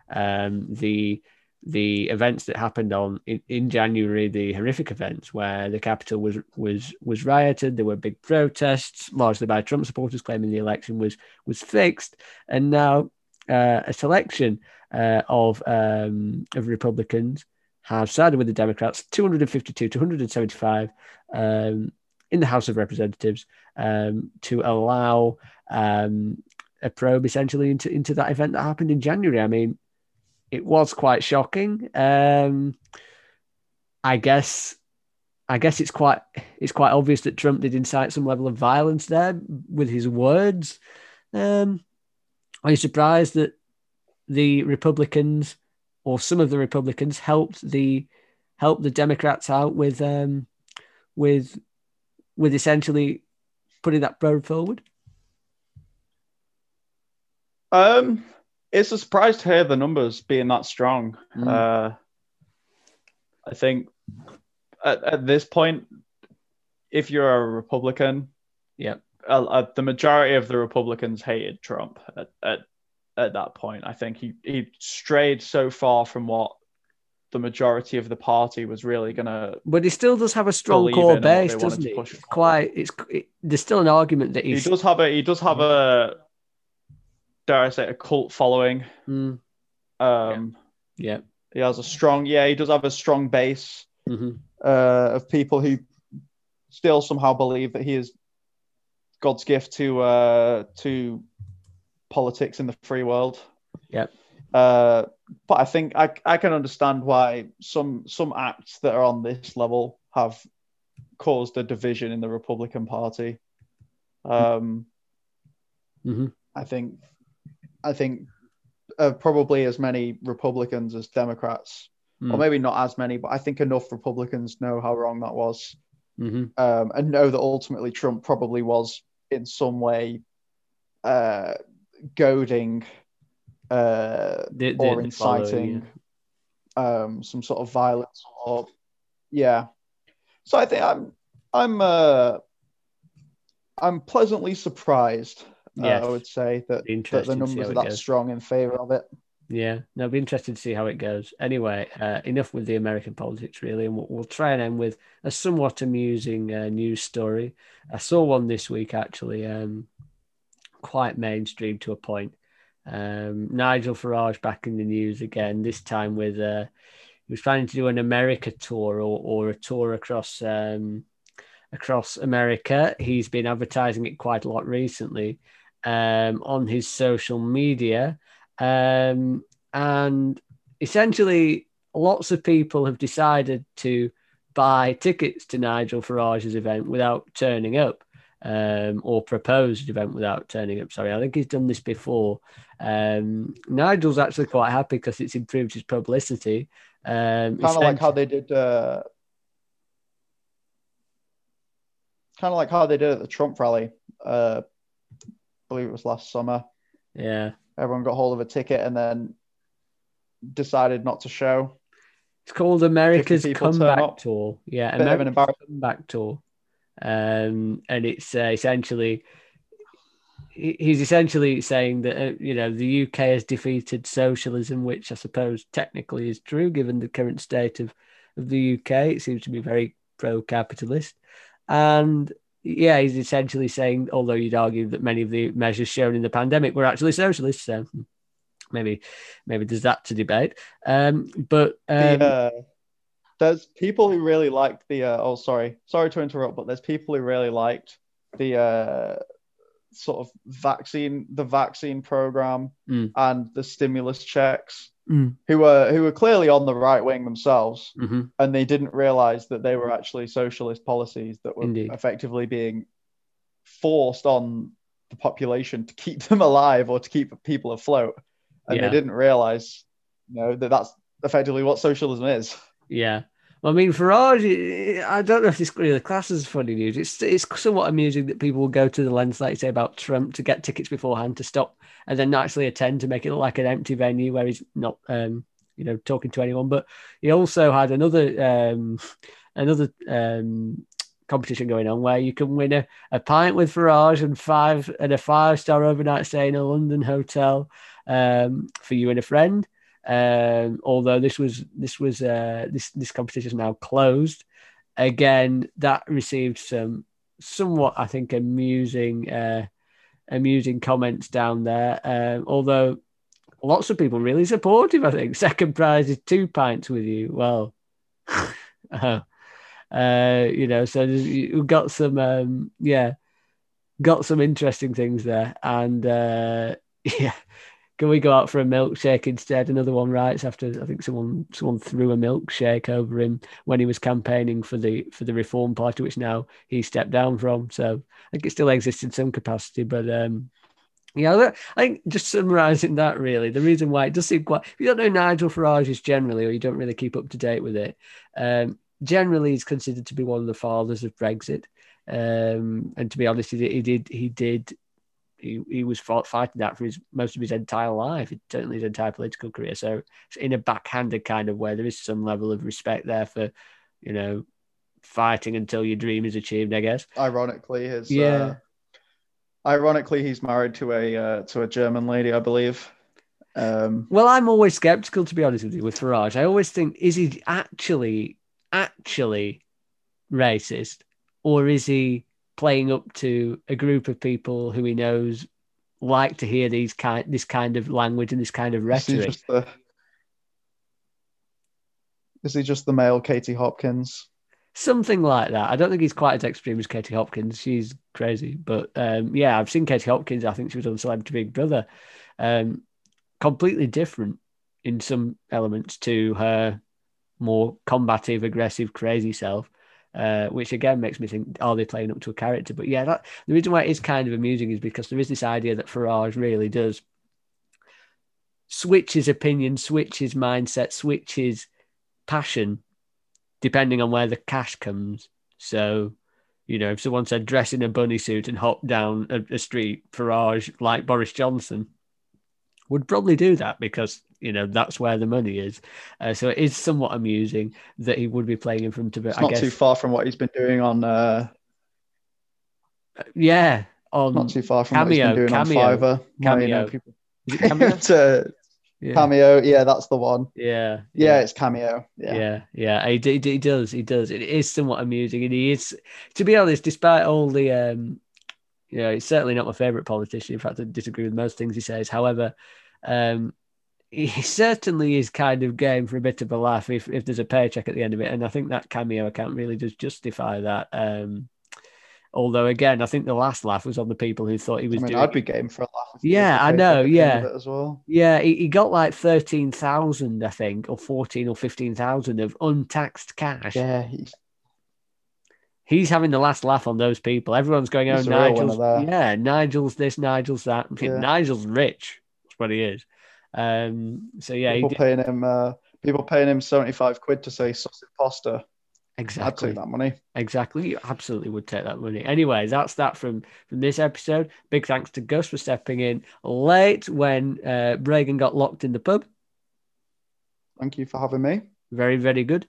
um, the the events that happened on in, in, January, the horrific events where the Capitol was was was rioted. There were big protests, largely by Trump supporters, claiming the election was was fixed, and now uh, a selection uh, of um, of Republicans have sided with the Democrats, 252 to 175 um, in the House of Representatives, um, to allow um, a probe essentially into into that event that happened in January. I mean it was quite shocking. Um, I guess I guess it's quite it's quite obvious that Trump did incite some level of violence there with his words. Um, are you surprised that the Republicans or some of the Republicans helped the helped the Democrats out with um, with with essentially putting that probe forward?
Um, it's a surprise to hear the numbers being that strong.
Mm.
Uh, I think at, at this point, if you're a Republican,
Yeah.
uh, the majority of the Republicans hated Trump at, at at that point. I think he he strayed so far from what the majority of the party was really gonna.
But he still does have a strong core
and what they
base, doesn't he?
push
It's
for.
quite. It's it, there's still an argument that
He does have a he does have a dare I say a cult following.
Mm,
Um,
yeah.
he has a strong yeah he does have a strong base.
hmm
uh, of people who still somehow believe that he is God's gift to uh, to politics in the free world.
Yeah.
Uh, but I think I, I can understand why some some acts that are on this level have caused a division in the Republican Party. Um,
hmm
I think I think uh, probably as many Republicans as Democrats,
Mm.
or maybe not as many, but I think enough Republicans know how wrong that was,
hmm
um, and know that ultimately Trump probably was in some way uh, goading uh,
The, the,
or inciting um, some sort of violence, or yeah. So I think I'm I'm uh, I'm pleasantly surprised. Uh, I would say that, that the numbers are that
goes.
strong in favor of it.
Yeah, no, it'll be interesting to see how it goes. Anyway, uh, enough with the American politics, really, and we'll, we'll try and end with a somewhat amusing uh, news story. I saw one this week, actually, um, quite mainstream to a point. Um, Nigel Farage back in the news again, this time with uh, he was planning to do an America tour or, or a tour across um, across America. He's been advertising it quite a lot recently um, on his social media. Um, and essentially, lots of people have decided to buy tickets to Nigel Farage's event without turning up, um, or proposed event without turning up. Sorry, I think he's done this before. Um, Nigel's actually quite happy because it's improved his publicity. Um,
Kind of like how they did. Uh, kind of like how they did at the Trump rally. Uh, believe it was last summer.
yeah,
Everyone got hold of a ticket and then decided not to show.
it's called America's Comeback. Tour. Yeah,
Bit
America's
embarrassment.
Comeback Tour, um, and it's uh, essentially he's essentially saying that uh, you know the UK has defeated socialism, which I suppose technically is true given the current state of of the UK. It seems to be very pro-capitalist, and yeah, he's essentially saying, although you'd argue that many of the measures shown in the pandemic were actually socialist, so maybe maybe there's that to debate. Um, but um,
the, uh, there's people who really liked the. Uh, oh, sorry, sorry to interrupt, but there's people who really liked the uh, sort of vaccine, the vaccine program,
Mm.
and the stimulus checks.
Mm.
Who were who were clearly on the right wing themselves,
mhm.
and they didn't realize that they were actually socialist policies that were
Indeed.
effectively being forced on the population to keep them alive or to keep people afloat, and
Yeah.
they didn't realize, you know, that that's effectively what socialism is.
Yeah. I mean, Farage, I don't know if this really classes as funny news. It's it's somewhat amusing that people will go to the lens, like you say, about Trump to get tickets beforehand to stop and then actually attend to make it look like an empty venue where he's not, um, you know, talking to anyone. But he also had another um, another um, competition going on where you can win a, a pint with Farage and five and a five star overnight stay in a London hotel um, for you and a friend. Um, although this was this was uh, this this competition is now closed. Again, that received some somewhat, I think, amusing uh, amusing comments down there. Um, although lots of people really supportive. I think second prize is two pints with you. Well, uh, uh, you know, so you've got some, um, yeah, got some interesting things there, and uh, yeah. Can we go out for a milkshake instead? Another one writes after I think someone someone threw a milkshake over him when he was campaigning for the for the Reform Party, which now he stepped down from. So I think it still exists in some capacity, but um, yeah, I think just summarising that really, the reason why it does seem quite. If you don't know Nigel Farage is generally, or you don't really keep up to date with it, um, generally he's considered to be one of the fathers of Brexit. Um, and to be honest, he did he did, he did he, he was fought, fighting that for his most of his entire life, certainly his entire political career. So in a backhanded kind of way, there is some level of respect there for, you know, fighting until your dream is achieved. I guess.
Ironically, his
Yeah.
uh, ironically he's married to a uh, to a German lady, I believe. Um,
Well, I'm always skeptical, to be honest with you, with Farage. I always think, is he actually, actually racist? Or is he playing up to a group of people who he knows like to hear these kind, this kind of language and this kind of
is he
rhetoric?
just the is he just the male Katie Hopkins?
Something like that. I don't think he's quite as extreme as Katie Hopkins. She's crazy. But um, yeah, I've seen Katie Hopkins. I think she was on Celebrity Big Brother. Um, completely different in some elements to her more combative, aggressive, crazy self. Uh, which again makes me think, are they playing up to a character? But yeah, that, the reason why it is kind of amusing is because there is this idea that Farage really does switch his opinion, switch his mindset, switch his passion depending on where the cash comes. So, you know, if someone said dress in a bunny suit and hop down a, a street, Farage, like Boris Johnson, would probably do that because, you know, that's where the money is. Uh, so it is somewhat amusing that he would be playing in front of it.
It's not
guess,
too far from what he's been doing on uh,
yeah, on
not too far from what he's been doing
Cameo,
on Fiverr. Where, you know,
Cameo.
people-
Cameo?
to
yeah.
Cameo, yeah, that's the one.
yeah,
Yeah, it's Cameo. Yeah.
Yeah, yeah, he, d- he does, he does. It is somewhat amusing, and he is, to be honest, despite all the, um, you know, he's certainly not my favorite politician. In fact, I disagree with most things he says. However, um, he certainly is kind of game for a bit of a laugh if, if there's a paycheck at the end of it, and I think that cameo account really does justify that. Um, although, again, I think the last laugh was on the people who thought he was
I mean,
doing.
I'd be game for a laugh.
Yeah, I know,
at the end
yeah.
as well.
Yeah, he, he got like thirteen thousand, I think, or fourteen or fifteen thousand of untaxed cash.
Yeah, he's
He's having the last laugh on those people. Everyone's going, "Oh,
He's the real
Nigel's yeah, Nigel's this, Nigel's that."
Yeah.
Nigel's rich. That's what he is. Um, so yeah,
people paying him uh, people paying him seventy five quid to say sausage pasta. I'd
exactly,
take that money.
exactly. You absolutely would take that money. Anyway, that's that from from this episode. Big thanks to Gus for stepping in late when uh, Reagan got locked in the pub.
Thank you for having me.
Very, very good.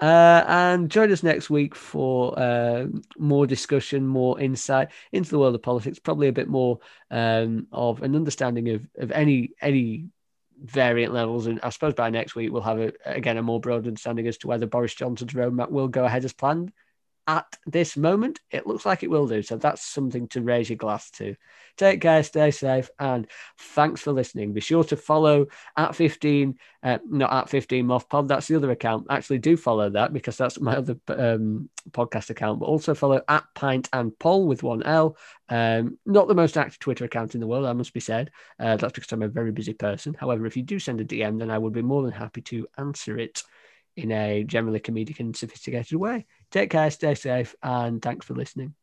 Uh, and join us next week for uh, more discussion, more insight into the world of politics. Probably a bit more um, of an understanding of, of any any variant levels. And I suppose by next week we'll have a, again a more broad understanding as to whether Boris Johnson's roadmap will go ahead as planned. At this moment, it looks like it will do. So that's something to raise your glass to. Take care, stay safe, and thanks for listening. Be sure to follow at 15, uh, not at 15 Moth Pod. That's the other account. Actually, do follow that because that's my other um, podcast account. But also follow at Pint and Poll with one L. Um, not the most active Twitter account in the world, I must be said. Uh, that's because I'm a very busy person. However, if you do send a DM, then I would be more than happy to answer it in a generally comedic and sophisticated way. Take care, stay safe, and thanks for listening.